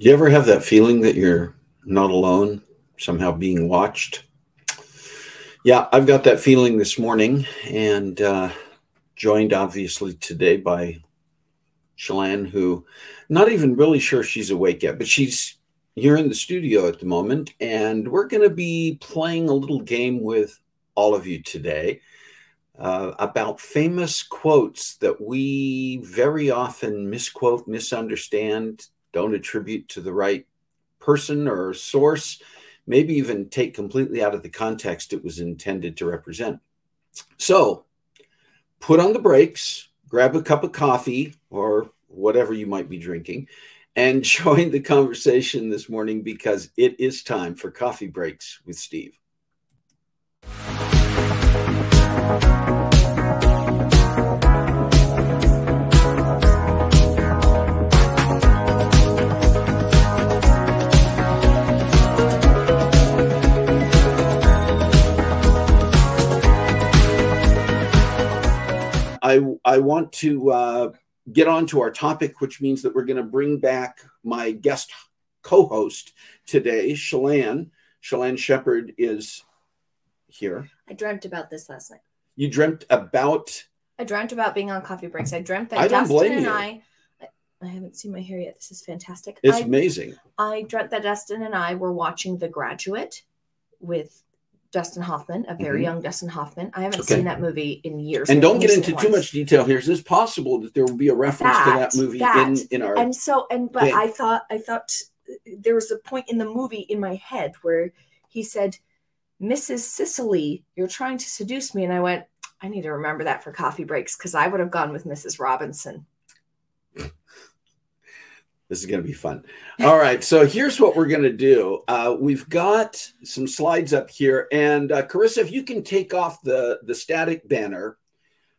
Do you ever have that feeling that you're not alone, somehow being watched? Yeah, I've got that feeling this morning and uh, joined obviously today by Chelan, who not even really sure she's awake yet, but she's here in the studio at the moment. And we're going to be playing a little game with all of you today uh, about famous quotes that we very often misquote, misunderstand, don't attribute to the right person or source, maybe even take completely out of the context it was intended to represent. So put on the brakes, grab a cup of coffee or whatever you might be drinking, and join the conversation this morning because it is time for Coffee Brakes with Steve. I want to uh, get on to our topic, which means that we're going to bring back my guest co-host today, Chelan. Chelan Shepherd is here. I dreamt about this last night. You dreamt about. I dreamt about being on Coffee Brakes. I dreamt that I Dustin and you. I. I haven't seen my hair yet. This is fantastic. It's I, amazing. I dreamt that Dustin and I were watching The Graduate with Dustin Hoffman, a very Mhm. young Dustin Hoffman. I haven't Okay. seen that movie in years. And don't get into too much detail here. Is it possible that there will be a reference to that That- movie that. in in our? And so, and but thing. I thought, I thought there was a point in the movie in my head where he said, "Mrs. Sicily, you're trying to seduce me," and I went, "I need to remember that for Coffee Brakes because I would have gone with Mrs. Robinson." This is going to be fun. All right. So here's what we're going to do. Uh, we've got some slides up here. And uh, Carissa, if you can take off the, the static banner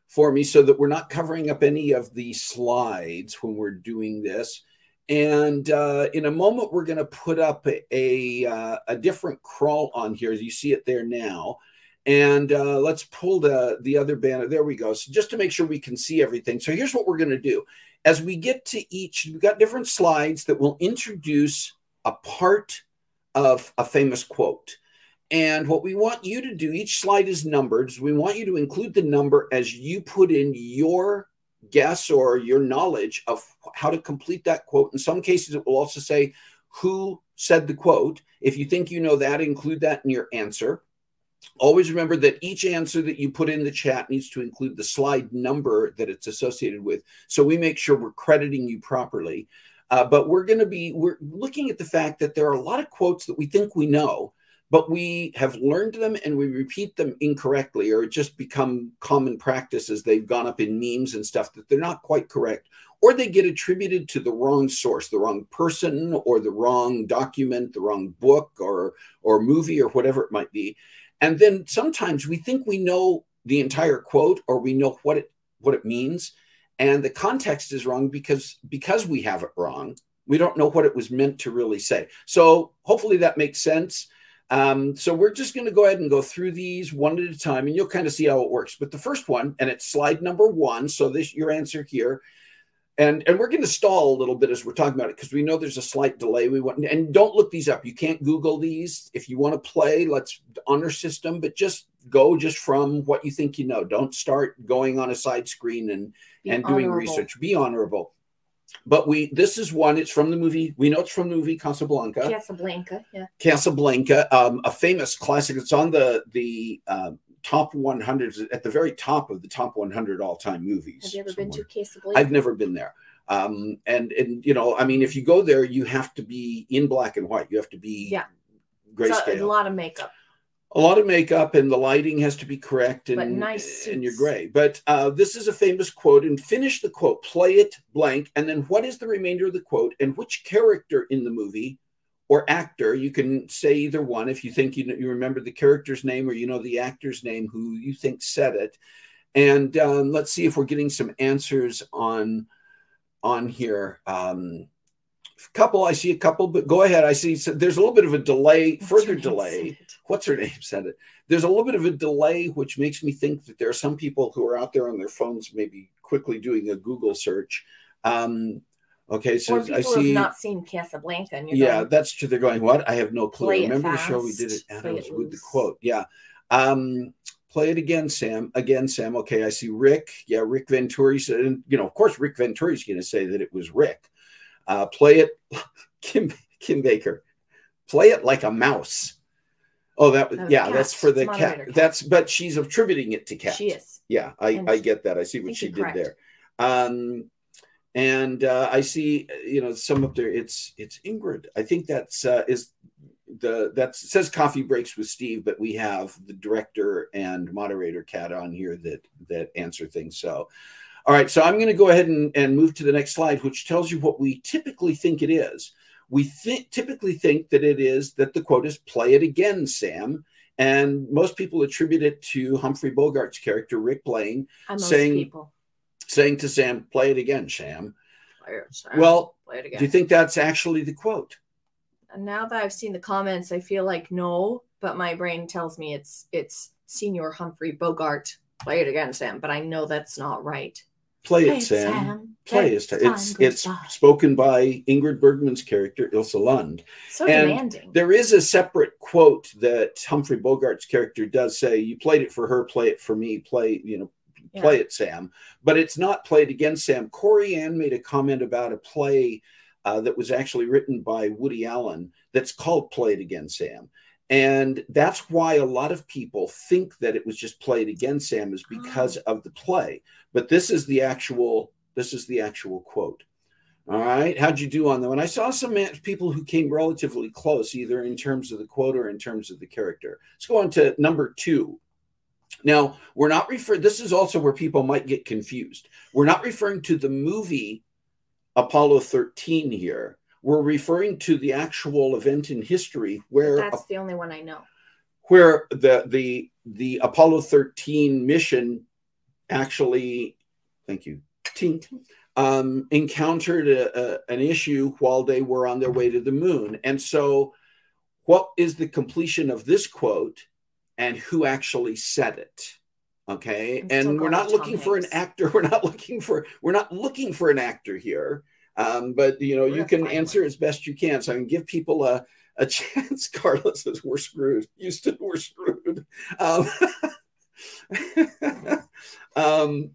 for me so that we're not covering up any of the slides when we're doing this. And uh, in a moment, we're going to put up a, a, uh, a different crawl on here. As you see it there now. And uh, let's pull the, the other banner. There we go. So just to make sure we can see everything. So here's what we're going to do as we get to each, we've got different slides that will introduce a part of a famous quote. And what we want you to do, each slide is numbered. So we want you to include the number as you put in your guess or your knowledge of how to complete that quote. In some cases, it will also say who said the quote. If you think you know that, include that in your answer. Always remember that each answer that you put in the chat needs to include the slide number that it's associated with. So we make sure we're crediting you properly. Uh, but we're going to be we're looking at the fact that there are a lot of quotes that we think we know, but we have learned them and we repeat them incorrectly, or just become common practice as they've gone up in memes and stuff that they're not quite correct, or they get attributed to the wrong source, the wrong person, or the wrong document, the wrong book, or or movie, or whatever it might be. And then sometimes we think we know the entire quote or we know what it what it means, and the context is wrong because because we have it wrong. We don't know what it was meant to really say. So hopefully that makes sense. Um, so we're just going to go ahead and go through these one at a time, and you'll kind of see how it works. But the first one, and it's slide number one. So this your answer here and and we're going to stall a little bit as we're talking about it because we know there's a slight delay. We want and don't look these up. You can't google these. If you want to play let's honor system but just go just from what you think you know. Don't start going on a side screen and Be and doing research. Be honorable. But we this is one it's from the movie we know it's from the movie casablanca. Casablanca, yeah. casablanca um, a famous classic. It's on the the uh, top 100 at the very top of the top 100 all-time movies Have you ever been to Casablanca? I've never been there. Um, and and you know, I mean, if you go there, you have to be in black and white. You have to be Yeah. It's a, a lot of makeup. a lot of makeup, and the lighting has to be correct, and But nice and you're gray. But uh, this is a famous quote. And finish the quote. Play it blank, and then what is the remainder of the quote, and which character in the movie or actor? You can say either one if you think you know, you remember the character's name or you know the actor's name who you think said it. And um, let's see if we're getting some answers on on here. Um, couple, I see a couple, but go ahead. I see so there's a little bit of a delay, What's further delay. What's her name said it? There's a little bit of a delay, which makes me think that there are some people who are out there on their phones, maybe quickly doing a Google search. Um, Okay, so or people I who have see. not seen Casablanca. And Yeah, going, that's true. They're going, what? I have no clue. Remember the show we did it, fast, and play was it with the quote. Yeah. Um, play it again, Sam. Again, Sam. Okay, I see Rick. Yeah, Rick Venturi said, and you know, of course, Rick Venturi's going to say that it was Rick. Uh, play it, Kim Kim Baker. Play it like a mouse. Oh, that, That was yeah, cat. that's for the cat. cat. That's but she's attributing it to cat. she is. Yeah, I, And I get that. I see what think she did there. Um, and uh, I see, you know, some up there. It's it's Ingrid. I think that's uh, is the that says Coffee Brakes with Steve, but we have the director and moderator cat on here that that answer things. So, all right. So I'm going to go ahead and, and move to the next slide, which tells you what we typically think it is. We think typically think that it is that the quote is "Play it again, Sam." And most people attribute it to Humphrey Bogart's character, Rick Blaine, saying- people. Saying to Sam, "Play it again, Sam." Play it, Sam. Well, play it again. do you think that's actually the quote? And now that I've seen the comments, I feel like no, but my brain tells me it's it's Senior Humphrey Bogart. Play it again, Sam. But I know that's not right. Play it, Sam. Play it. time It's it's by. spoken by Ingrid Bergman's character, Ilsa Lund. so and demanding. There is a separate quote that Humphrey Bogart's character does say, "You played it for her, play it for me. Play, you know, Yeah. play it, Sam." But it's not played again, Sam. Corey Ann made a comment about a play uh, that was actually written by Woody Allen that's called "Play It Again, Sam." And that's why a lot of people think that it was just played again, Sam, is because of the play. But this is the actual. This is the actual quote. All right. How'd you do on that one? I saw some people who came relatively close, either in terms of the quote or in terms of the character. Let's go on to number two. Now, we're not referring, this is also where people might get confused. We're not referring to the movie Apollo 13 here. We're referring to the actual event in history where That's the only one I know. where the the the Apollo 13 mission actually, thank you, tink, um, encountered a, a, an issue while they were on their way to the moon. And so, what is the completion of this quote, and who actually said it? Okay, I'm and we're not Tom looking for an actor. We're not looking for we're not looking for an actor here. Um, but you know, We're you can answer one. as best you can. So I can give people a a chance. Carla says we're screwed. Houston, we're screwed. Um, um,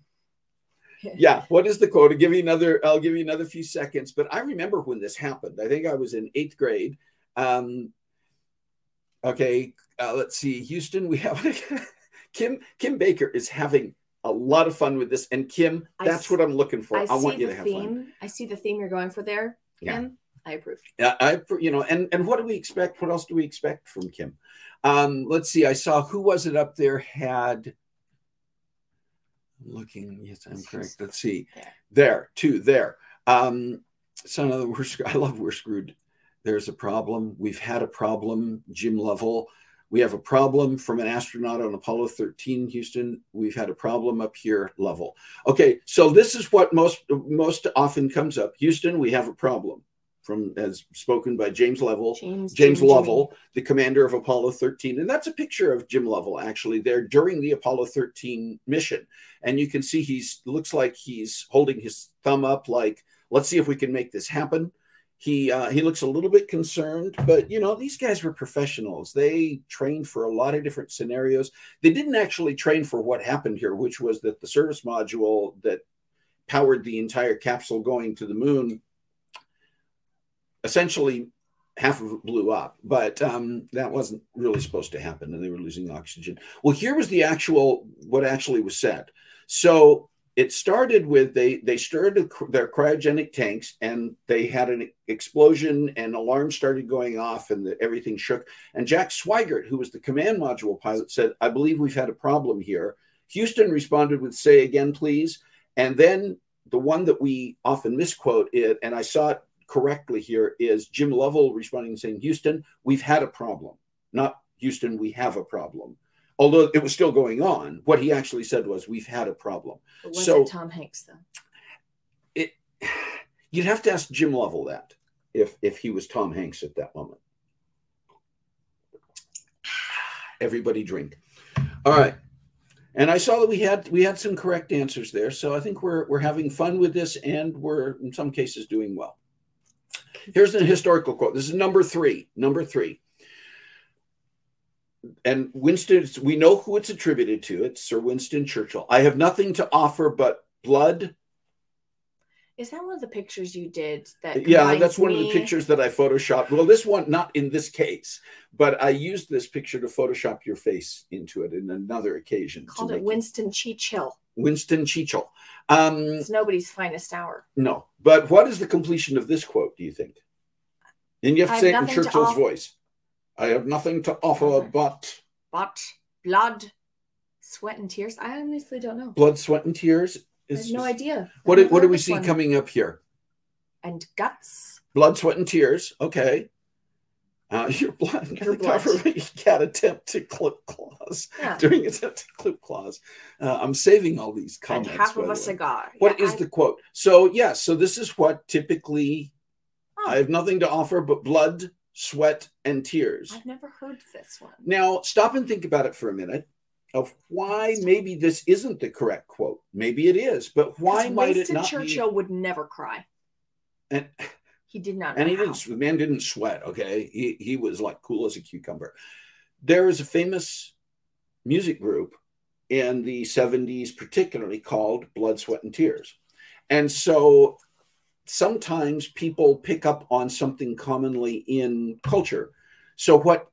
yeah. What is the quote? I'll give you another. I'll give you another few seconds. But I remember when this happened. I think I was in eighth grade. Um, okay. Uh, let's see. Houston, we have Kim. Kim Baker is having a lot of fun with this, and Kim, that's s- what I'm looking for. I, I, want you to have theme. fun. I see the theme you're going for there. Yeah. Kim. I approve. Yeah, I, you know, and and what do we expect? What else do we expect from Kim? Um, let's see. I saw who was it up there had. Looking, yes, I'm correct. Let's see. There. There, two, there. Um, son of the we're, I love we're screwed. There's a problem. We've had a problem. Jim Lovell. We have a problem from an astronaut on Apollo 13, Houston. We've had a problem up here, Lovell. Okay, so this is what most most often comes up. Houston, we have a problem. From as spoken by James Lovell, James. James Jimmy, Lovell, the commander of Apollo 13. And that's a picture of Jim Lovell actually there during the Apollo 13 mission. And you can see he's looks like he's holding his thumb up, like, let's see if we can make this happen. He uh, he looks a little bit concerned, but you know, these guys were professionals. They trained for a lot of different scenarios. They didn't actually train for what happened here, which was that the service module that powered the entire capsule going to the moon essentially half of it blew up, but um, that wasn't really supposed to happen, and they were losing oxygen. Well, here was the actual what actually was said. So it started with they they stirred their cryogenic tanks, and they had an explosion, and alarms started going off, and the, everything shook. And Jack Swigert, who was the command module pilot, said, "I believe we've had a problem here." Houston responded with, "Say again, please." And then the one that we often misquote it, and I saw it correctly here is Jim Lovell responding saying, Houston, we've had a problem. Not Houston, we have a problem. Although it was still going on, what he actually said was, We've had a problem. But was So- it Tom Hanks though? It you'd have to ask Jim Lovell that if if he was Tom Hanks at that moment. Everybody drink. All right. And I saw that we had we had some correct answers there. So I think we're we're having fun with this and we're in some cases doing well. Here's a historical quote. This is number three. Number three. And Winston, we know who it's attributed to. It's Sir Winston Churchill. I have nothing to offer but blood. Is that one of the pictures you did that Yeah, that's one of the pictures that I photoshopped. Well, this one, not in this case, but I used this picture to Photoshop your face into it in another occasion. called it Winston Churchill. Winston Churchill. Um, It's nobody's finest hour. No, but what is the completion of this quote? Do you think? And you have I to have say it in Churchill's voice. I have nothing to offer but But blood, sweat, and tears. I honestly don't know. blood, sweat, and tears. I have no idea. What I've what do we see one. coming up here? And guts. Blood, sweat, and tears. Okay. Uh, your blood. Your blood. Government cat attempt to clip claws. Yeah. Doing attempt to clip claws. Uh, I'm saving all these comments. And half of a cigar. What Yeah, is I- the quote? So yes, so this is what typically Oh, I have nothing to offer but blood, sweat, and tears. I've never heard this one. Now, stop and think about it for a minute of why maybe this isn't the correct quote. Maybe it is, but why might Winston it not Churchill would never cry. And, He did not. and he didn't. The man didn't sweat. Okay, he he was like cool as a cucumber. There is a famous music group in the '70s, particularly called Blood, Sweat, and Tears, and so sometimes people pick up on something commonly in culture. So what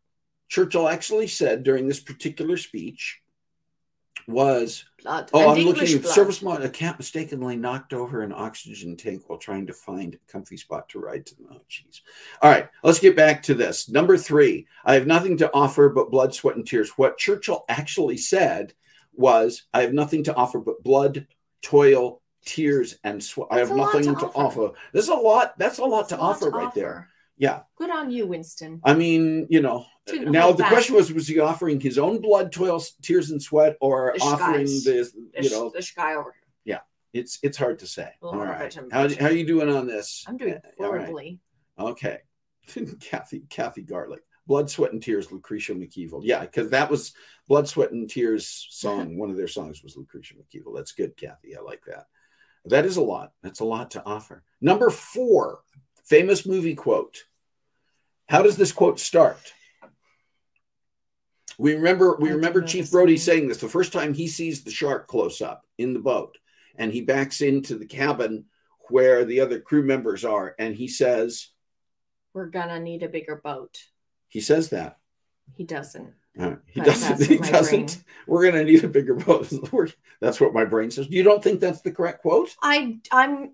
Churchill actually said during this particular speech was blood. Oh, and I'm English looking at service mod. A cat mistakenly knocked over an oxygen tank while trying to find a comfy spot to ride to. Oh, jeez. All right, let's get back to this. Number three, I have nothing to offer but blood, sweat, and tears. What Churchill actually said was, I have nothing to offer but blood, toil, tears, and sweat. I have nothing to to, offer. offer. There's a lot. That's a lot That's to a lot offer right there. Yeah. Good on you, Winston. I mean, you know, now the back. question was, was he offering his own blood, toil, tears, and sweat, or This offering this, you know, this guy over here. Yeah, it's it's hard to say. All right. How how you doing on this? I'm doing Uh, all right. horribly. Okay. Kathy Kathy Garlic. Blood, Sweat, and Tears, Lucretia MacEvil. Yeah, because that was Blood, Sweat, and Tears song. One of their songs was Lucretia MacEvil. That's good, Kathy. I like that. That is a lot. That's a lot to offer. Number four, famous movie quote. How does this quote start? We remember we remember Chief Brody saying this the first time he sees the shark close up in the boat, and he backs into the cabin where the other crew members are, and he says, We're gonna need a bigger boat. he says that. He doesn't. Uh, he doesn't. He doesn't. brain- We're gonna need a bigger boat. That's what my brain says. You don't think that's the correct quote? I I'm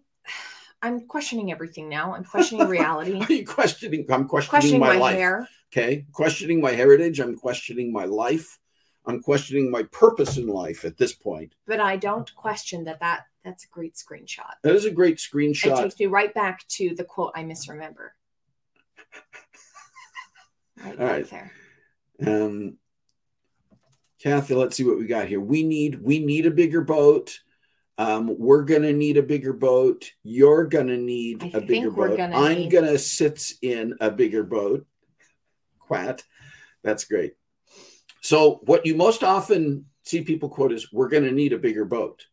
I'm questioning everything now. I'm questioning reality. Are you questioning? I'm questioning, questioning my, my, life. hair. Okay, questioning my heritage. I'm questioning my life. I'm questioning my purpose in life at this point. But I don't question that that that's a great screenshot. That is a great screenshot. It takes me right back to the quote I misremember. Right All right. there. Um, Kathy, let's see what we got here. We need we need a bigger boat. Um, we're gonna need a bigger boat. You're gonna need I a bigger boat. gonna I'm need- gonna sit in a bigger boat. Quat. That's great. So what you most often see people quote is "We're gonna need a bigger boat"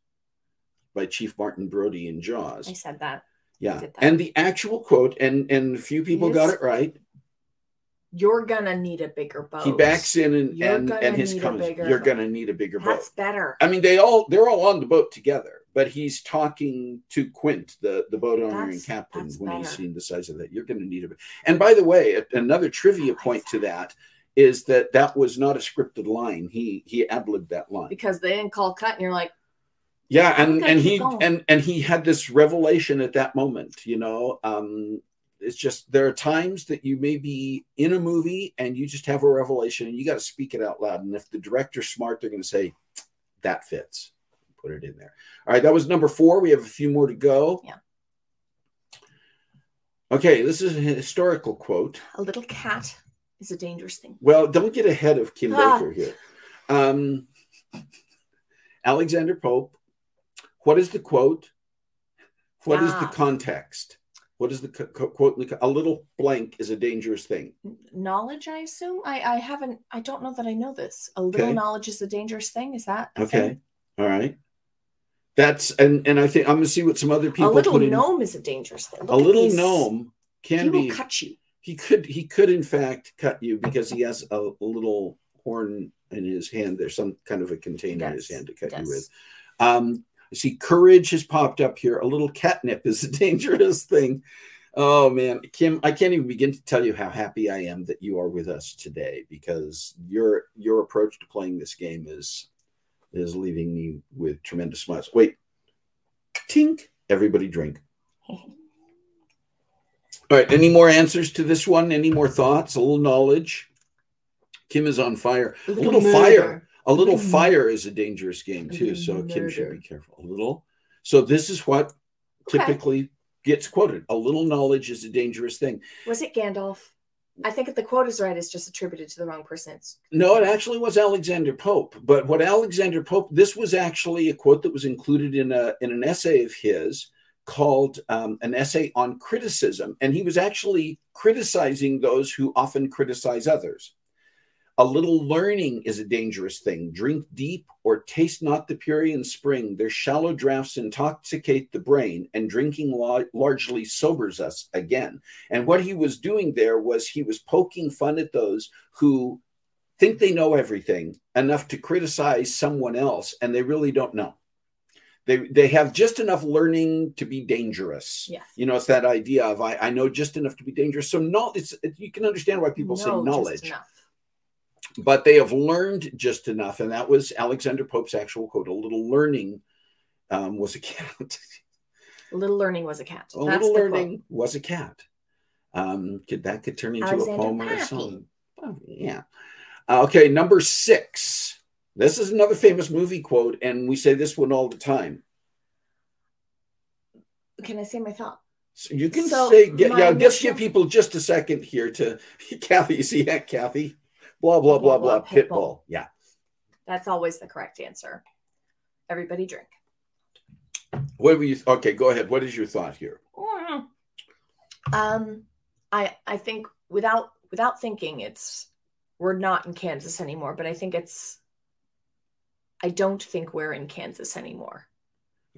by Chief Martin Brody in Jaws. I said that. Yeah, that. and the actual quote, and and few people got it right. You're gonna need a bigger boat. He backs in and You're and, gonna and his bigger You're boat." gonna need a bigger boat. That's better. I mean, they all they're all on the boat together, but he's talking to Quint, the the boat owner and captain, that's when he's seen the size of that. You're to need a. And by the way, a- another trivia like point to that is that that was not a scripted line. He he ad libbed that line. Because they didn't call cut and you're like, Yeah, and and he going. and and he had this revelation at that moment. You know, um, it's just there are times that you may be in a movie and you just have a revelation and you got to speak it out loud. And if the director's smart, they're going to say that fits. Put it in there. All right, that was number four. We have a few more to go. Yeah. Okay, this is a historical quote. a little cat is a dangerous thing. Well, don't get ahead of Kim Ah. Baker here. Um, Alexander Pope. What is the quote? What is the context? What is the co- co- quote? in the co- A little blank is a dangerous thing. Knowledge, I assume. I I haven't. I don't know that I know this. A little Okay. knowledge is a dangerous thing. Is that Okay. thing? All right. That's and and I think I'm gonna see what some other people A little put in. gnome is a dangerous thing. Look a little these. gnome He can will be. cut you. He could he could in fact cut you because he has a, a little horn in his hand. There's some kind of a container in his hand to cut you with. Um, I see courage has popped up here. A little catnip is a dangerous thing. Oh man, Kim, I can't even begin to tell you how happy I am that you are with us today because your your approach to playing this game is is leaving me with tremendous smiles. Wait, tink, everybody drink. All right, any more answers to this one? Any more thoughts? A little knowledge. Kim is on fire. A little murder. fire. A little fire is a dangerous game too, so Kim should be careful. A little. So this is what Okay. typically gets quoted. A little knowledge is a dangerous thing. Was it Gandalf? I think if the quote is right, it's just attributed to the wrong person. It's No, it actually was Alexander Pope. But what Alexander Pope, this was actually a quote that was included in a in an essay of his called um, an essay on criticism, and he was actually criticizing those who often criticize others. A little learning is a dangerous thing. Drink deep or taste not the Pierian spring. Their shallow draughts intoxicate the brain, and drinking la- largely sobers us again. And what he was doing there was he was poking fun at those who think they know everything enough to criticize someone else, and they really don't know. They, they have just enough learning to be dangerous. yes. You know, it's that idea of I, I know just enough to be dangerous. So no, it's it, you can understand why people say No, just knowledge enough. But they have learned just enough. And that was Alexander Pope's actual quote. A little learning um, was a cat. A little learning was a cat. a That's little learning was a cat. Um, could that could turn into Alexander a poem or a song? Oh, yeah. Uh, okay, number six. This is another famous movie quote, and we say this one all the time. Can I say my thought? So you can So, say, get, yeah, just give people just a second here to Kathy. You see that, Kathy? Blah blah blah blah. Blah, blah, Pitbull. Pitbull. Yeah. That's always the correct answer. Everybody drink. What were you? Okay, go ahead. What is your thought here? Um, I I think without without thinking, it's we're not in Kansas anymore. But I think it's. I don't think we're in Kansas anymore.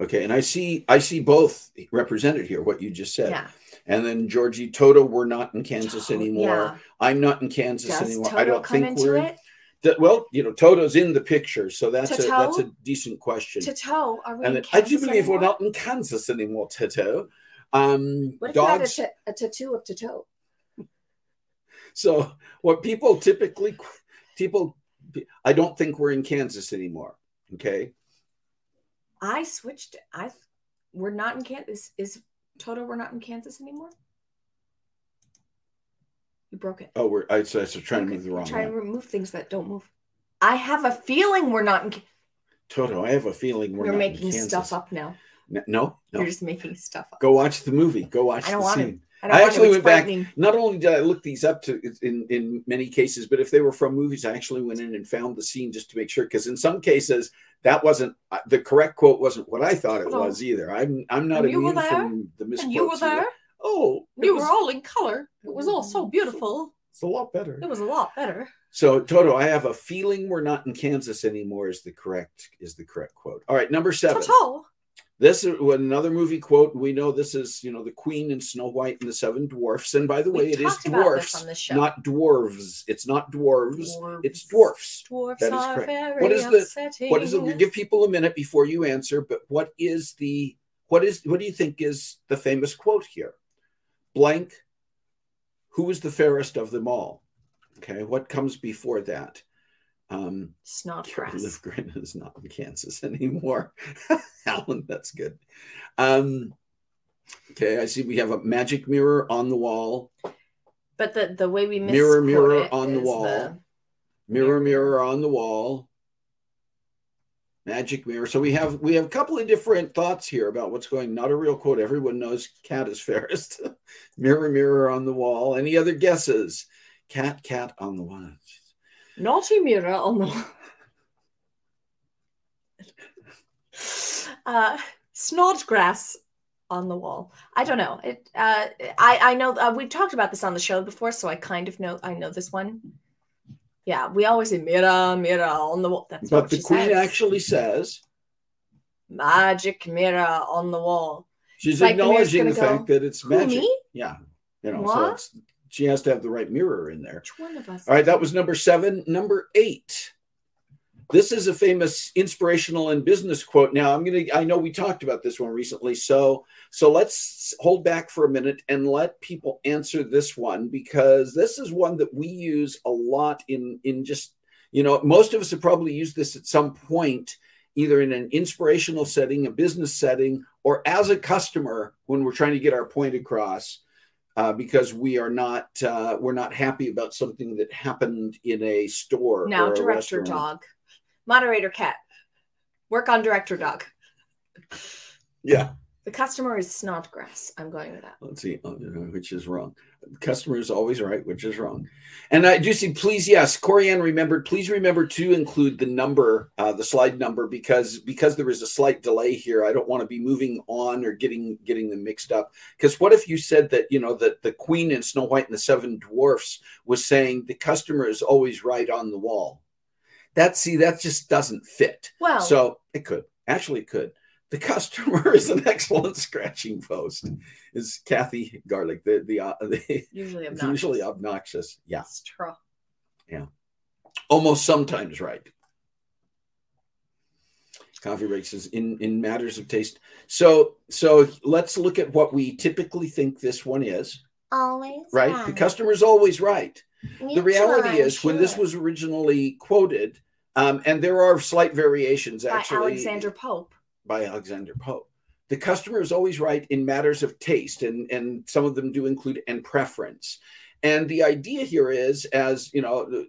Okay, and I see I see both represented here. What you just said, Yeah. and then Georgie Toto, we're not in Kansas Toto, anymore. yeah. I'm not in Kansas Does anymore. Toto I don't think we're. in- it? Well, you know, Toto's in the picture, so that's a that's a decent question. Toto, are we and I do believe we're not in Kansas anymore, Toto. Um, What if you had a, dogs. ta- a tattoo of Toto? so what people typically people, I don't think we're in Kansas anymore. Okay, I switched. I we're not in Kansas. Is Toto? We're not in Kansas anymore. You broke it. oh, we're I so, so trying to Okay, move the wrong Try to remove things that don't move. I have a feeling we're not in. Toto, I have a feeling we're You're not in making stuff up now. No, no. You're just making stuff up. Go watch the movie. Go watch I don't the want to. scene. I actually went back- Not only did I look these up to in in many cases, but if they were from movies, I actually went in and found the scene just to make sure. Because in some cases, that wasn't uh, the correct quote. wasn't what I thought it was either. I'm I'm not And immune there? from the misquotes. And you were either. there. Oh, You was- were all in color. It was all so beautiful. It's a lot better. It was a lot better. So Toto, I have a feeling we're not in Kansas anymore. Is the correct is the correct quote. All right, number seven. Toto. This is another movie quote. We know this is, you know, the Queen and Snow White and the Seven Dwarfs. And by the way, it is talked about this dwarfs, on this show. not dwarves. It's not dwarves. Dwarves. It's dwarfs. Dwarfs That is are correct. What is the- upsetting. What is the? Give people a minute before you answer. But what is the? What is? What do you think is the famous quote here? Blank. Who is the fairest of them all? Okay. What comes before that? Um, Snodgrass. Livgren is not in Kansas anymore. Alan, that's good. Um, okay, I see we have a magic mirror on the wall. But the the way we Mirror, mirror on the wall. the- Mirror, Mirror. mirror on the wall. Magic mirror. So we have we have a couple of different thoughts here about what's going. Not a real quote. Everyone knows cat is fairest. mirror, mirror on the wall. Any other guesses? Cat, cat on the wall. Naughty mirror on the uh Snodgrass on the wall. I don't know. It. Uh, I I know uh, we've talked about this on the show before, so I kind of know. I know this one. Yeah, we always say "mira, mira" on the wall. That's but what the queen says. actually says magic mirror on the wall. she's Like the acknowledging the gonna go, fact that it's magic. me? Yeah, you know, so it's, she has to have the right mirror in there. Which one of us? All right, that was number seven. Number eight. This is a famous inspirational and business quote. Now, I'm gonna. I know we talked about this one recently, so so let's hold back for a minute and let people answer this one because this is one that we use a lot in in just you know most of us have probably used this at some point either in an inspirational setting, a business setting, or as a customer when we're trying to get our point across uh, because we are not uh, we're not happy about something that happened in a store. now director dog, moderator cat. Work on director dog. Yeah, The customer is Snodgrass. I'm going with that. let's see, uh, which is wrong. The customer is always right, which is wrong. And I do see, please, yes, Corianne remembered. Please remember to include the number, uh, the slide number, because because there is a slight delay here. I don't want to be moving on or getting getting them mixed up. Because what if you said that you know that the Queen in Snow White and the Seven Dwarfs was saying the customer is always right on the wall? That see, that just doesn't fit. Well, So it could actually it could. The customer is an excellent scratching post. Is Kathy Garlic the the, uh, the usually obnoxious. usually obnoxious? Yeah, That's true. almost sometimes right. Coffee breaks is in in matters of taste. So so let's look at what we typically think this one is. Always Right, the customer is always right. the reality I'm is when this was originally quoted, um, and there are slight variations actually By actually Alexander Pope. By Alexander Pope. The customer is always right in matters of taste, and, and some of them do include and preference. And the idea here is, as you know,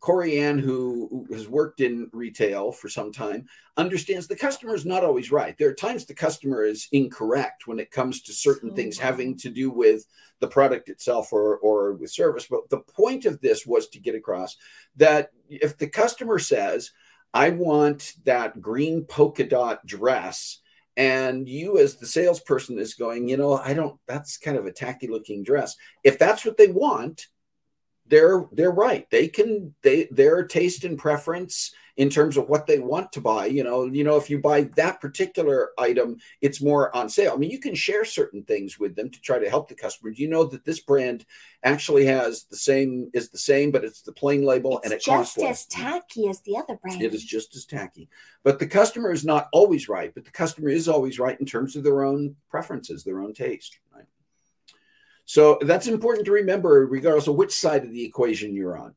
Corey Ann, who has worked in retail for some time, understands the customer is not always right. There are times the customer is incorrect when it comes to certain So things having to do with the product itself or, or with service. But the point of this was to get across that if the customer says, I want that green polka dot dress. And you, as the salesperson, is going, you know, I don't, that's kind of a tacky looking dress. If that's what they want, they're they're right. They can they their taste and preference in terms of what they want to buy. You know, you know, if you buy that particular item, it's more on sale. I mean, you can share certain things with them to try to help the customer. Do you know that this brand actually has the same is the same, but it's the plain label and it It's costs just less. as tacky as the other brand. It is just as tacky. But the customer is not always right, but the customer is always right in terms of their own preferences, their own taste. Right. So that's important to remember, regardless of which side of the equation you're on.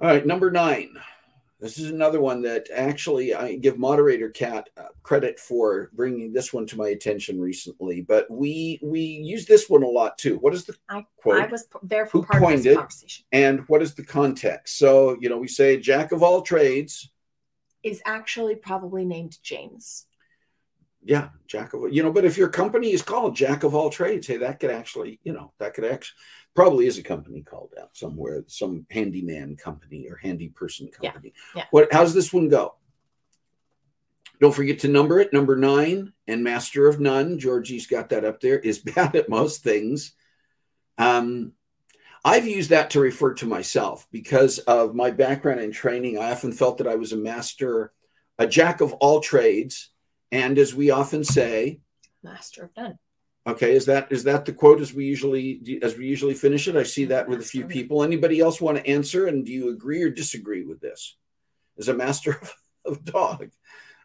All right, number nine. This is another one that actually I give moderator Cat uh, credit for bringing this one to my attention recently. But we we use this one a lot too. What is the I, quote? I was there for Who part of this it? conversation. and what is the context? So you know we say jack of all trades. Is actually probably named James. Yeah, jack of you know, but if your company is called Jack of all trades, hey, that could actually, you know, that could actually probably is a company called out somewhere, some handyman company or handy person company. Yeah, yeah. What how's this one go? Don't forget to number it. Number nine and master of none. Georgie's got that up there. Is bad at most things. Um, I've used that to refer to myself because of my background and training. I often felt that I was a master, a jack of all trades, and as we often say, Master of none. okay, is that is that the quote as we usually as we usually finish it? I see that with a few people. Anybody else want to answer? And do you agree or disagree with this? As a master of, of dog,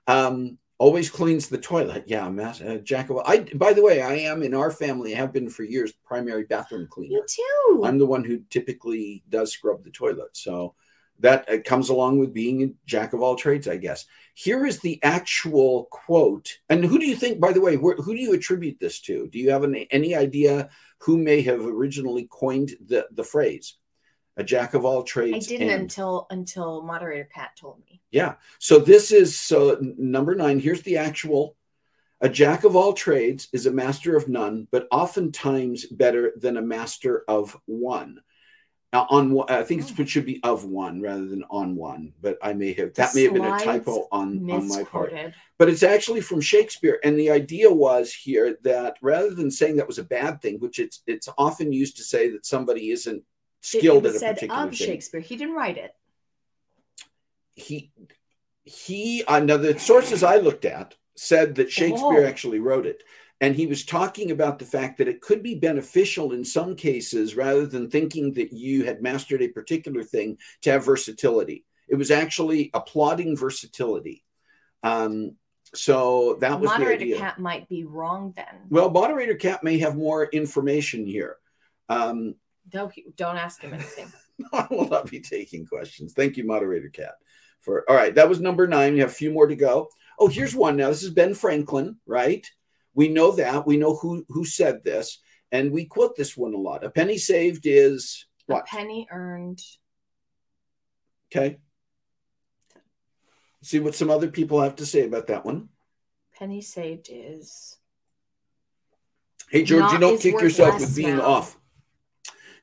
um, always cleans the toilet. Yeah, mas- uh, jack of. I by the way, I am in our family. I have been for years. Primary bathroom cleaner. You too. I'm the one who typically does scrub the toilet. So that uh, comes along with being a jack of all trades, I guess. Here is the actual quote. And who do you think, by the way, wh- who do you attribute this to? Do you have any, any idea who may have originally coined the, the phrase? A jack of all trades. I didn't and- until until moderator Pat told me. yeah. So this is so number nine. Here's the actual. A jack of all trades is a master of none, but oftentimes better than a master of one. On I think it oh. should be of one rather than on one, but I may have that may have been a typo on on my part. But it's actually from Shakespeare, and the idea was here that rather than saying that was a bad thing, which it's it's often used to say that somebody isn't skilled it at was a said particular of thing. Shakespeare. He didn't write it. he he now the sources I looked at said that Shakespeare Oh. actually wrote it. And he was talking about the fact that it could be beneficial in some cases rather than thinking that you had mastered a particular thing to have versatility. It was actually applauding versatility. Um, so that was the Moderator. Cat might be wrong then. Well, moderator Cat may have more information here. Um, Don't, don't ask him anything. I will not be taking questions. Thank you, moderator Cat. For all right, that was number nine. You have a few more to go. Oh, here's one now. This is Ben Franklin, right? We know that. We know who who said this, and we quote this one a lot. A penny saved is what? A penny earned. Okay. See what some other people have to say about that one. Penny saved is Hey, George, you don't kick yourself with being now. off.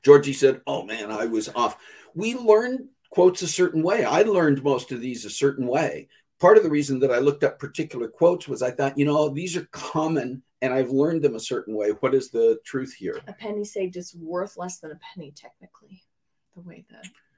Georgie said, Oh man, I was off. We learn quotes a certain way. I learned most of these a certain way. Part of the reason that I looked up particular quotes was I thought, you know, these are common and I've learned them a certain way. What is the truth here? a penny saved is worth less than a penny technically. The way the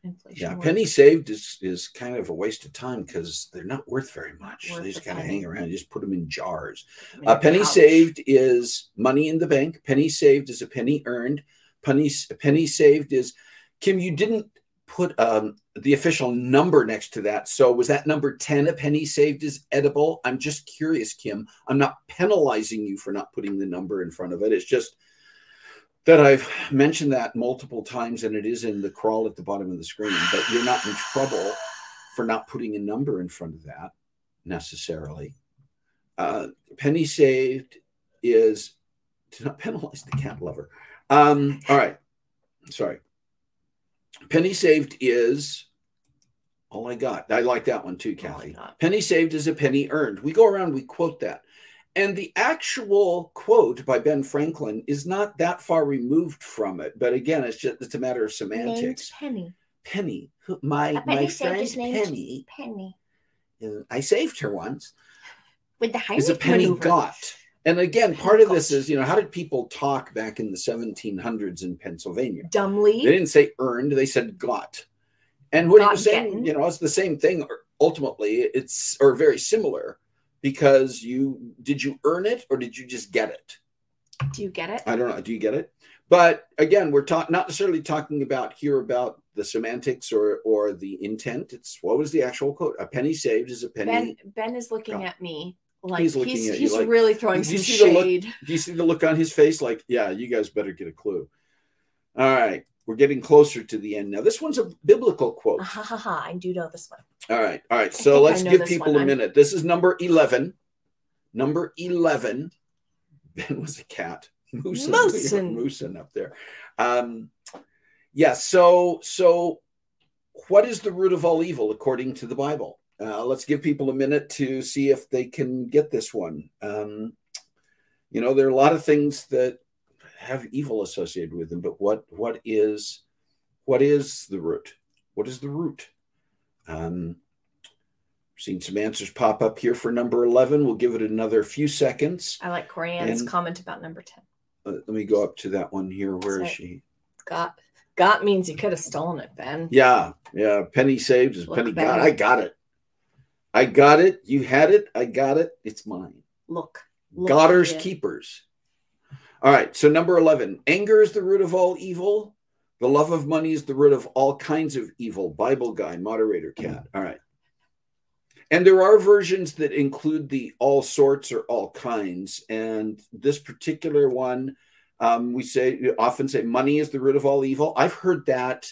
inflation. Yeah, works. penny saved is is kind of a waste of time because they're not worth very much. Worth they just kind of hang around. You just put them in jars. A penny ouch. saved is money in the bank. Penny saved is a penny earned. Penny penny saved is Kim. You didn't put um, the official number next to that. So was that number ten? A penny saved is edible. I'm just curious, Kim. I'm not penalizing you for not putting the number in front of it. It's just that I've mentioned that multiple times, and it is in the crawl at the bottom of the screen. But you're not in trouble for not putting a number in front of that necessarily. Uh, penny saved is to not penalize the cat lover. Um, all right. Sorry. Penny saved is all I got. I like that one too, oh I Kathy. penny saved is a penny earned. We go around, we quote that. And the actual quote by Ben Franklin is not that far removed from it. But again, it's just it's a matter of Named semantics. Penny. Penny, my A my penny friend Penny, Penny. I saved her once. With the highest. is a penny maneuver. got. And again, part of this is, you know, how did people talk back in the 1700s in Pennsylvania? Dumbly. They didn't say earned, they said got. And what Got was saying, getting. you know, it's the same thing. or Ultimately, it's or very similar because you did you earn it or did you just get it? Do you get it? I don't know. Do you get it? But again, we're talking not necessarily talking about here about the semantics or or the intent. It's what was the actual quote? A penny saved is a penny. Ben Ben is looking got. at me like He's he's looking he's, at you like- really throwing some see the look- shade. Do you see the look on his face? Like, yeah, you guys better get a clue. All right, we're getting closer to the end now. This one's a biblical quote. Ha ha ha! I do know this one. All right, all right. So let's give people one. a minute. This is number eleven. Number eleven. Ben was a cat. Moosin, Moosin. Moosin up there. Um, yeah. So, so what is the root of all evil according to the Bible? Uh, let's give people a minute to see if they can get this one. Um, you know, there are a lot of things that have evil associated with them, but what what is what is the root? What is the root? Um, seen some answers pop up here for number 11. We'll give it another few seconds. I like Corian's And- comment about number ten. Uh, let me go up to that one here. Where is she? Got got means you could have stolen it, Ben. Yeah, yeah. Penny saved is Look penny got. I got it. I got it. You had it. I got it. It's mine. Look, look here. keepers. All right. So number 11. Anger is the root of all evil. The love of money is the root of all kinds of evil. Bible guy, moderator cat. All right. And there are versions that include the all sorts or all kinds. And this particular one, um, we say we often say money is the root of all evil. I've heard that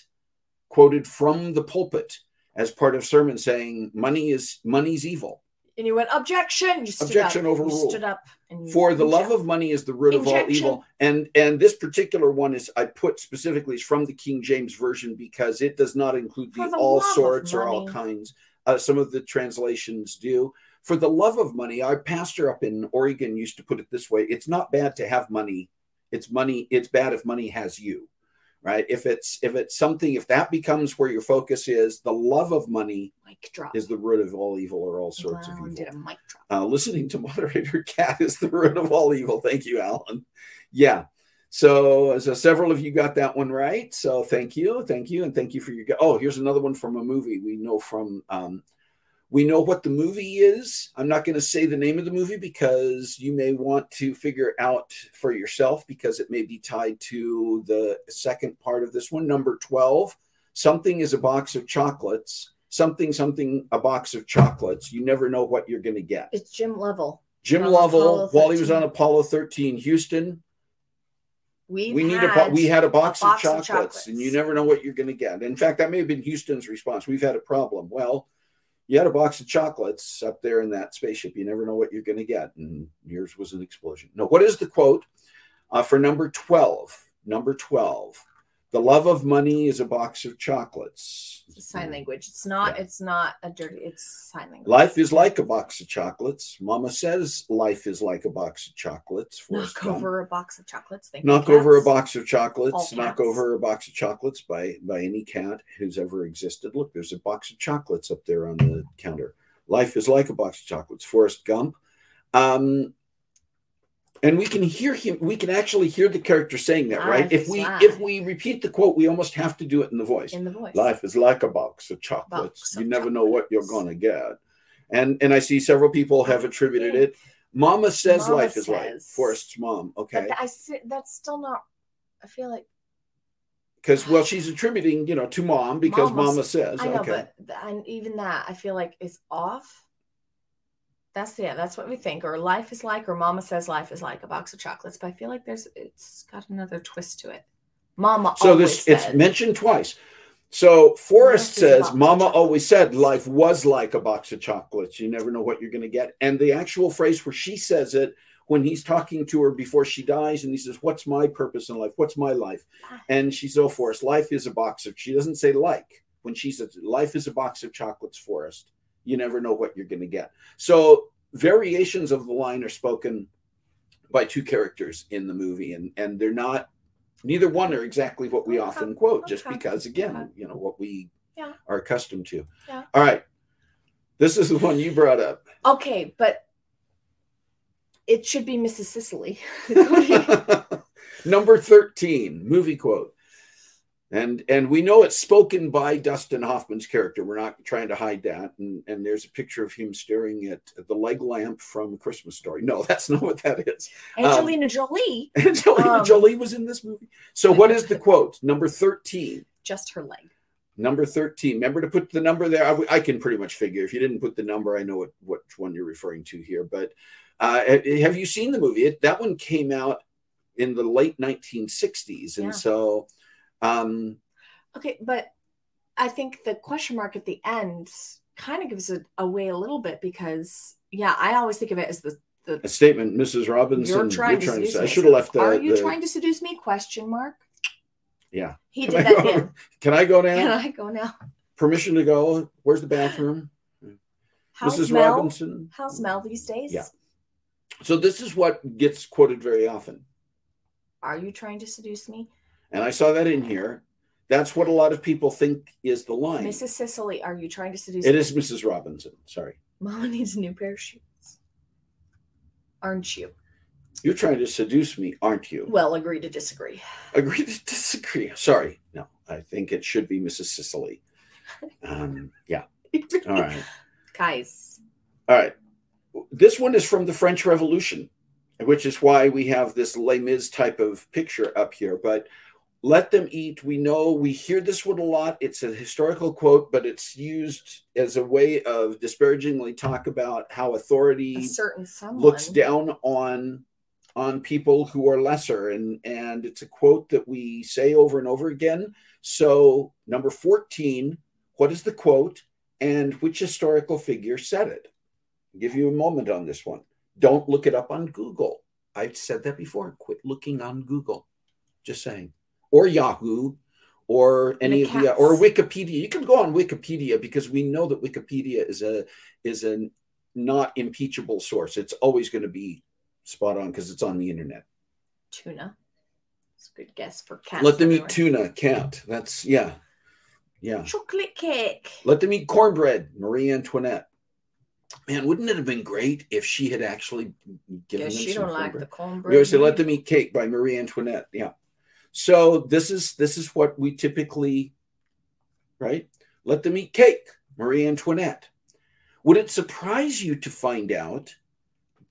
quoted from the pulpit as part of sermon saying money is money's evil. And you went objection. You stood Objection up. overruled. Stood up. For the love of money is the root of all evil. And and this particular one is I put specifically is from the King James version because it does not include the the all sorts or all kinds. Uh, some of the translations do. For the love of money, our pastor up in Oregon used to put it this way: It's not bad to have money. It's money. It's bad if money has you. Right? If it's if it's something, if that becomes where your focus is, the love of money is the root of all evil or all sorts Wow, of evil. did a mic drop. Uh, listening to moderator cat is the root of all evil. Thank you, Alan. Yeah. So, so several of you got that one right. So thank you, thank you, and thank you for your. Oh, here's another one from a movie we know from. Um, we know what the movie is. I'm not going to say the name of the movie because you may want to figure out for yourself because it may be tied to the second part of this one. Number 12. Something is a box of chocolates. Something, something, a box of chocolates. You never know what you're going to get. It's Jim Lovell. Jim Lovell, while he was on Apollo 13, Houston, We've we need a we had a box, box of, of chocolates, and you never know what you're going to get. In fact, that may have been Houston's response. We've had a problem. Well, you had a box of chocolates up there in that spaceship. You never know what you're going to get, and yours was an explosion. No, what is the quote uh, for number 12? Number 12. The love of money is a box of chocolates. It's sign language. It's not. Yeah. It's not a dirty. It's sign language. Life is like a box of chocolates. Mama says life is like a box of chocolates. Knock Gump. over a box of chocolates. Thank knock over a box of chocolates knock over a box of chocolates by by any cat who's ever existed look there's a box of chocolates up there on the counter life is like a box of chocolates forrest gump um and we can hear him we can actually hear the character saying that right? If we like- if we repeat the quote we almost have to do it in the voice. In the voice. life is like a box of chocolates. Box you of never know what you're going to get. And and i see several people have attributed it. Mama says Mama life is like says. forrest's mom okay. But I see, that's still not. I feel like because well she's attributing you know to mom because Mama mama says I know, okay. but and even that I feel like is off. That's yeah, that's what we think. Or life is like, or Mama says life is like a box of chocolates. But I feel like there's it's got another twist to it. Mama so always this it's mentioned twice so forrest Life is a says mama always said life was like a box of chocolates you never know what you're going to get and the actual phrase where she says it when he's talking to her before she dies and he says what's my purpose in life what's my life ah. and she's oh forrest life is a box of she doesn't say like when she says life is a box of chocolates forrest you never know what you're going to get so variations of the line are spoken by two characters in the movie and and they're not neither one are exactly what we Okay, often quote just okay, because again okay. you know what we Yeah. are accustomed to Yeah. all right this is the one you brought up okay, but it should be Mrs. Sicily. number 13 movie quote and and we know it's spoken by dustin hoffman's character. We're not trying to hide that. And and there's a picture of him staring at the leg lamp from christmas story. No that's not what that is. Angelina Jolie, angelina Um, jolie was in this movie. So what is the quote? Number 13 just her leg. number 13 remember to put the number there. I, I can pretty much figure. If you didn't put the number i know what which one you're referring to here. But uh, have you seen the movie? It, that one came out in the late 1960s and Yeah. so um Okay, but I think the question mark at the end kind of gives it away a little bit because yeah, I always think of it as the the a statement mrs robinson you're trying to to seduce i should have left the, Are you the- trying to seduce me? Question mark. yeah He Can did I that go- can i go now? Can I go now? permission to go where's the bathroom How's mrs Mel? robinson How's Mel these days? Yeah. so this is what gets quoted very often Are you trying to seduce me? And i saw that in here that's what a lot of people think is the line Mrs. Sicily, are you trying to seduce It me? is Mrs. Robinson. Sorry. Mama needs a new pair of shoes. Aren't you? You're trying to seduce me, aren't you? Well, agree to disagree. Agree to disagree. Sorry. No, I think it should be Mrs. Sicily. Um, yeah. All right. Guys, All right. This one is from the French Revolution, which is why we have this Les Mis type of picture up here. But let them eat. We know we hear this one a lot. It's a historical quote, but it's used as a way of disparagingly talk about how authority certain looks down on on people who are lesser. And and it's a quote that we say over and over again. So number 14 what is the quote and which historical figure said it? I'll give you a moment on this one. Don't look it up on google. I've said that before. Quit looking on google. Just saying or yahoo or any of the or wikipedia you can go on wikipedia because we know that wikipedia is a is a not impeachable source it's always going to be spot on because it's on the internet tuna. It's a good guess for cat. Let them eat tuna. Can't. That's yeah, yeah. chocolate cake. Let them eat cornbread. Marie Antoinette. Man, wouldn't it have been great if she had actually given Guess them she some don't like cornbread? the cornbread. We always say, "Let them eat cake" by Marie Antoinette. Yeah. So this is this is what we typically, right? Let them eat cake, Marie Antoinette. Would it surprise you to find out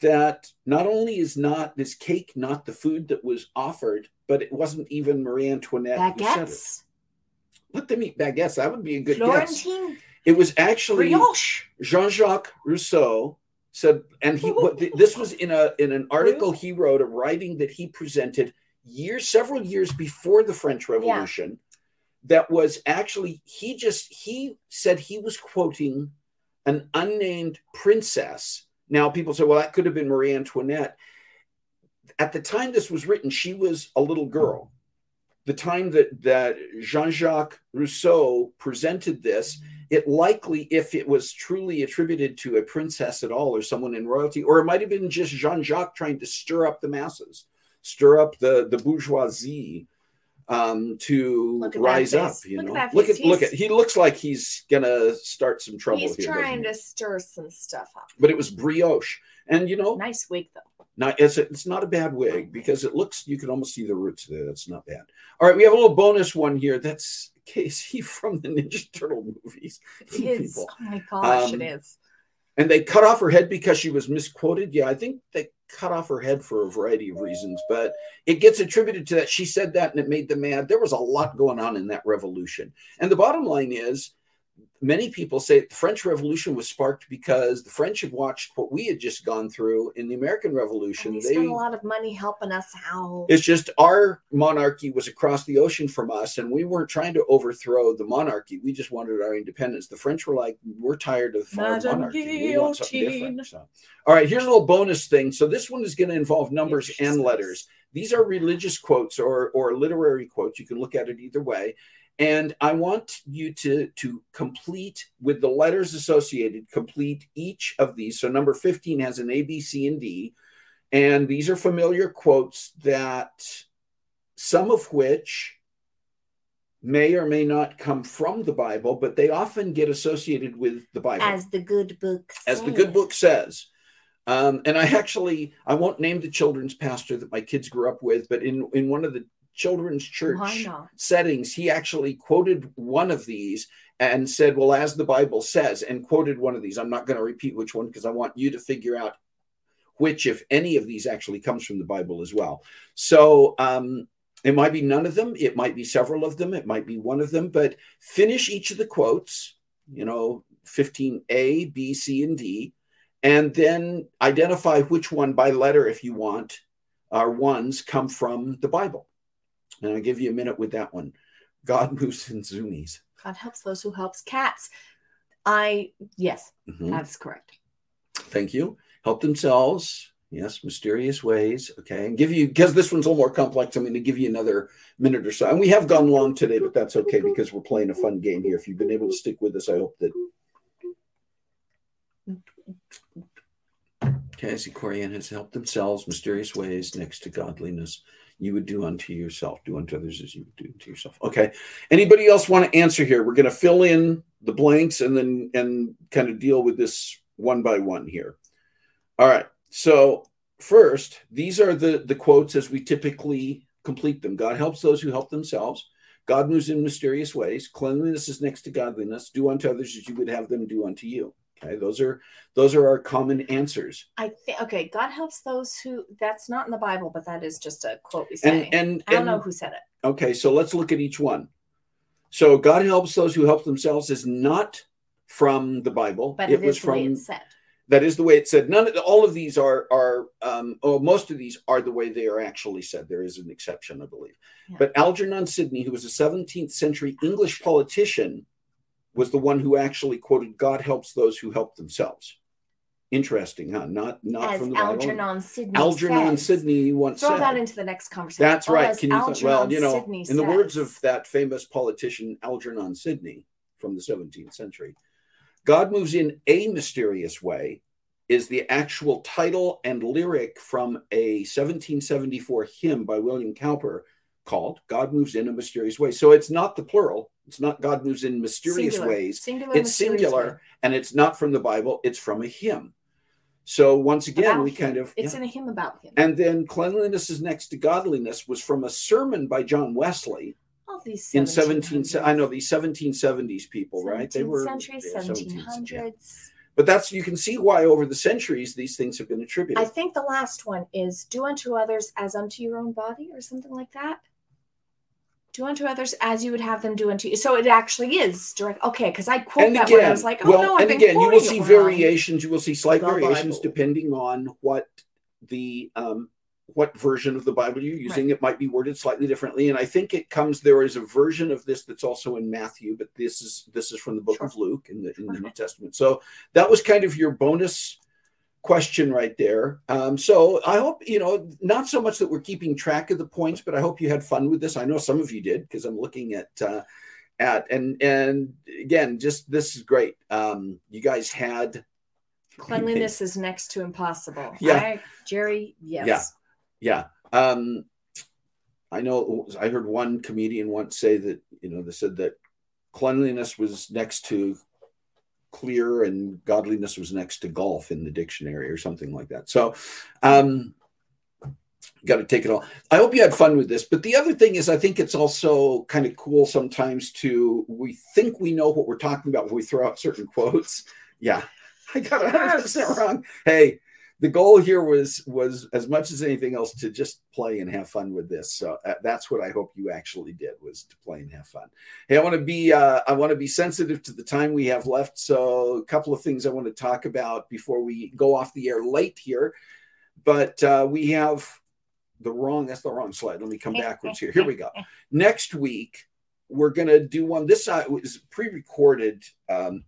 that not only is not this cake not the food that was offered, but it wasn't even Marie Antoinette who said it. baguettes, Let them eat baguettes. That would be a good guess. Florentine It was actually brioche. Jean-Jacques Rousseau said, and he what, this was in a in an article he wrote, a writing that he presented years, several years before the French Revolution. That was actually he just he said he was quoting an unnamed princess. Now people say, well, that could have been Marie Antoinette. At the time this was written, she was a little girl. The time that that Jean-Jacques Rousseau presented this, it likely, if it was truly attributed to a princess at all or someone in royalty, or it might have been just Jean Jacques trying to stir up the masses, stir up the, the bourgeoisie um, to rise up. You Look know, that look at look at he looks like he's gonna start some trouble He's here. trying to stir some stuff up. But it was brioche, and you know, Nice wig though. not it's it's not a bad wig because it looks you can almost see the roots there. That's not bad. All right, we have a little bonus one here. That's Casey from the Ninja Turtle movies. It is. People. Oh my gosh, Um, it is. And they cut off her head because she was misquoted. Yeah, I think they cut off her head for a variety of reasons, but it gets attributed to that. She said that and it made them mad. There was a lot going on in that revolution. And the bottom line is many people say the French Revolution was sparked because the French had watched what we had just gone through in the American Revolution. And they spent a lot of money helping us out. It's just our monarchy was across the ocean from us, and we weren't trying to overthrow the monarchy. We just wanted our independence. The French were like, "We're tired of our Madame monarchy. We want something different." So, all right, here's a little bonus thing. So this one is going to involve numbers and letters. These are religious quotes or or literary quotes. You can look at it either way. And I want you to to complete with the letters associated. Complete each of these. So number 15 has an A, B, C, and D. And these are familiar quotes that some of which may or may not come from the Bible, but they often get associated with the Bible, As the good book as the good book says. Um, and I actually, I won't name the children's pastor that my kids grew up with, but in, in one of the children's church settings, he actually quoted one of these and said, Well, as the Bible says, and quoted one of these. I'm not going to repeat which one because I want you to figure out which, if any of these, actually comes from the Bible as well. So um, it might be none of them, it might be several of them, it might be one of them, but finish each of the quotes, you know, 15A, B, C, and D, and then identify which one by letter, if you want, are ones come from the Bible. And I'll give you a minute with that one. God moves in zoomies. God helps those who helps cats. I yes, Mhm. that's correct. Thank you. Help themselves. Yes, mysterious ways. Okay. And give you, because this one's a little more complex, I'm going to give you another minute or so. And we have gone long today, but that's okay because we're playing a fun game here. If you've been able to stick with us, I hope that. Okay, I see Corian has helped themselves, mysterious ways next to godliness. You would do unto yourself, do unto others as you would do unto yourself. Okay. Anybody else want to answer here? We're going to fill in the blanks and then and kind of deal with this one by one here. All right. So first, these are the the quotes as we typically complete them. God helps those who help themselves. God moves in mysterious ways. Cleanliness is next to godliness. Do unto others as you would have them do unto you. Okay, those are those are our common answers. I think okay, God helps those who that's not in the Bible, but that is just a quote we say. And and, I don't and know who said it. okay, so let's look at each one. So God helps those who help themselves is not from the Bible. But it, it, was is the way from said. that is the way it said. None of all of these are are um, oh most of these are the way they are actually said. There is an exception, I believe. Yeah. But Algernon Sidney, who was a 17th century English politician, was the one who actually quoted, "God helps those who help themselves." Interesting, huh? Not not As from the Bible. Algernon Sidney Algernon says. Sidney once Throw said. that into the next conversation. That's right. as Can you th- well, you know, Sidney in the words of that famous politician Algernon Sidney from the 17th century, God moves in a mysterious way is the actual title and lyric from a 1774 hymn by William Cowper called. God moves in a mysterious way. So it's not the plural. It's not God moves in mysterious Singular. ways. Singular. It's singular way. and it's not from the Bible. It's from a hymn. So once again, About we him. kind of It's yeah. in a hymn about him. and then cleanliness is next to godliness was from a sermon by John Wesley All these in 17 1700s. I know these 1770s people, right? 17th century, yeah, 1700s. yeah. But that's you can see why over the centuries these things have been attributed. I think the last one is do unto others as unto your own body or something like that. Do unto others as you would have them do unto you. So it actually is direct. Okay, because I quote and that again, one. I was like, oh well, no, I've and been again, you will see variations. You will see slight The variations Bible. depending on what the um, what version of the Bible you're using. It might be worded slightly differently, and I think it comes. There is a version of this that's also in Matthew, but this is this is from the book Sure. of Luke in the in the New Testament. So that was kind of your bonus question right there. Um, so I hope you know not so much that we're keeping track of the points, but I hope you had fun with this. I know some of you did because I'm looking at. Uh, at and and again just this is great um you guys had Cleanliness is next to impossible. Yeah. I- Jerry, yes. Yeah. yeah um i know i heard one comedian once say that you know they said that cleanliness was next to clear and godliness was next to golf in the dictionary or something like that. So um got to take it all. I hope you had fun with this but the other thing is i think it's also kind of cool sometimes to we think we know what we're talking about when we throw out certain quotes. Yeah. I got it 100% Yes. wrong. Hey the goal here was was as much as anything else to just play and have fun with this. So uh, that's what i hope you actually did was to play and have fun. Hey i want to be uh, i want to be sensitive to the time we have left. So a couple of things i want to talk about before we go off the air late here. But uh, we have the wrong that's the wrong slide. Let me come backwards here. Here we go. Next week we're going to do one. This uh, was pre-recorded um,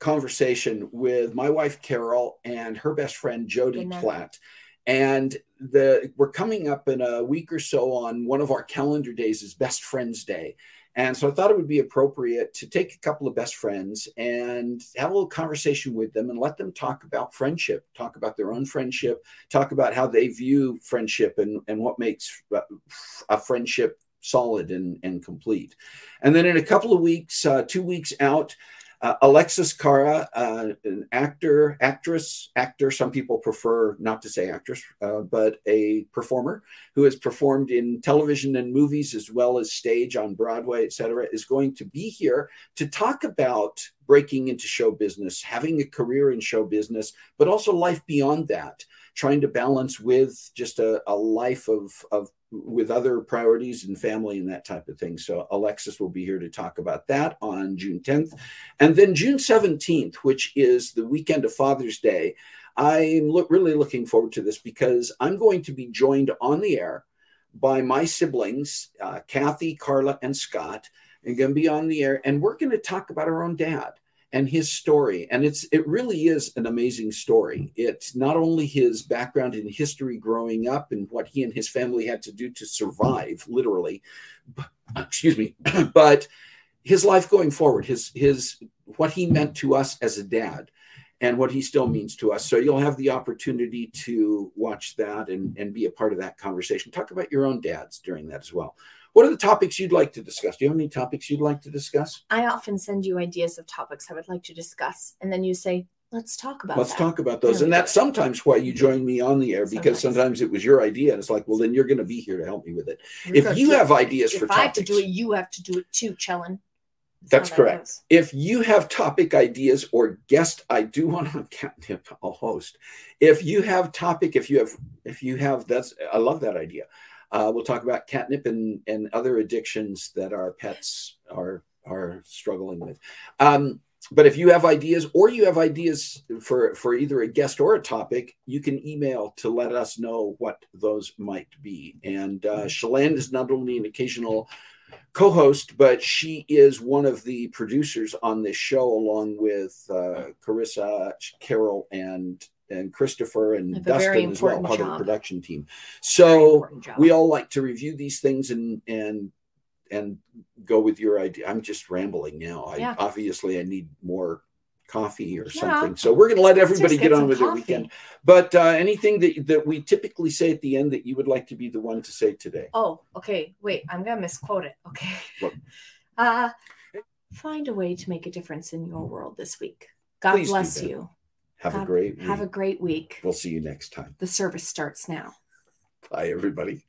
conversation with my wife carol and her best friend jody Good platt. And the we're coming up in a week or so on one of our calendar days is best friends day. And so i thought it would be appropriate to take a couple of best friends and have a little conversation with them and let them talk about friendship talk about their own friendship talk about how they view friendship and, and what makes a friendship solid and, and complete. And then in a couple of weeks, uh, two weeks out, uh, Alexis Cara, uh, an actor, actress, actor, some people prefer not to say actress, uh, but a performer who has performed in television and movies as well as stage on Broadway, et cetera, is going to be here to talk about breaking into show business, having a career in show business, but also life beyond that, trying to balance with just a, a life of, of with other priorities and family and that type of thing. So Alexis will be here to talk about that on June 10th. And then June 17th, which is the weekend of Father's Day, I'm really looking forward to this because I'm going to be joined on the air by my siblings, uh, Kathy, Carla, and Scott. And going to be on the air, and we're going to talk about our own dad and his story and it's it really is an amazing story. Mm. It's not only his background in history growing up and what he and his family had to do to survive literally but, excuse me but his life going forward his his what he meant to us as a dad and what he still means to us. So you'll have the opportunity to watch that and and be a part of that conversation. Talk about your own dads during that as well what are the topics you'd like to discuss do you have any topics you'd like to discuss I often send you ideas of topics I would like to discuss, and then you say, "Let's talk about Let's that." talk about those. And that's sometimes why you join me on the air because Sometimes. sometimes it was your idea. And it's like, well, then you're going to be here to help me with it. We're If you have it. ideas for if I have to topics, do it, you have to do it too, Chelan. That's how that correct. goes. if you have topic ideas or guest, I do want to catnip, I'll host. If you have topic, if you have, if you have, that's, I love that idea. Uh, we'll talk about catnip and, and other addictions that our pets are, are struggling with. Um, but if you have ideas or you have ideas for, for either a guest or a topic, you can email to let us know what those might be. And uh, Chelan is not only an occasional co-host, but she is one of the producers on this show, along with uh, Carissa, Carol, and and Christopher and Have a very Dustin as well, part of the production team. So we all like to review these things and and and go with your idea. I'm just rambling now. I Yeah. obviously I need more coffee or Yeah. something. So we're going to let everybody just get, on with their weekend. But uh, anything that that we typically say at the end that you would like to be the one to say today? Oh, okay. Wait, I'm gonna misquote it. Okay. What? Uh find a way to make a difference in your world this week. God Please bless you. Have a great Have a great week. We'll see you next time. The service starts now. Bye, everybody.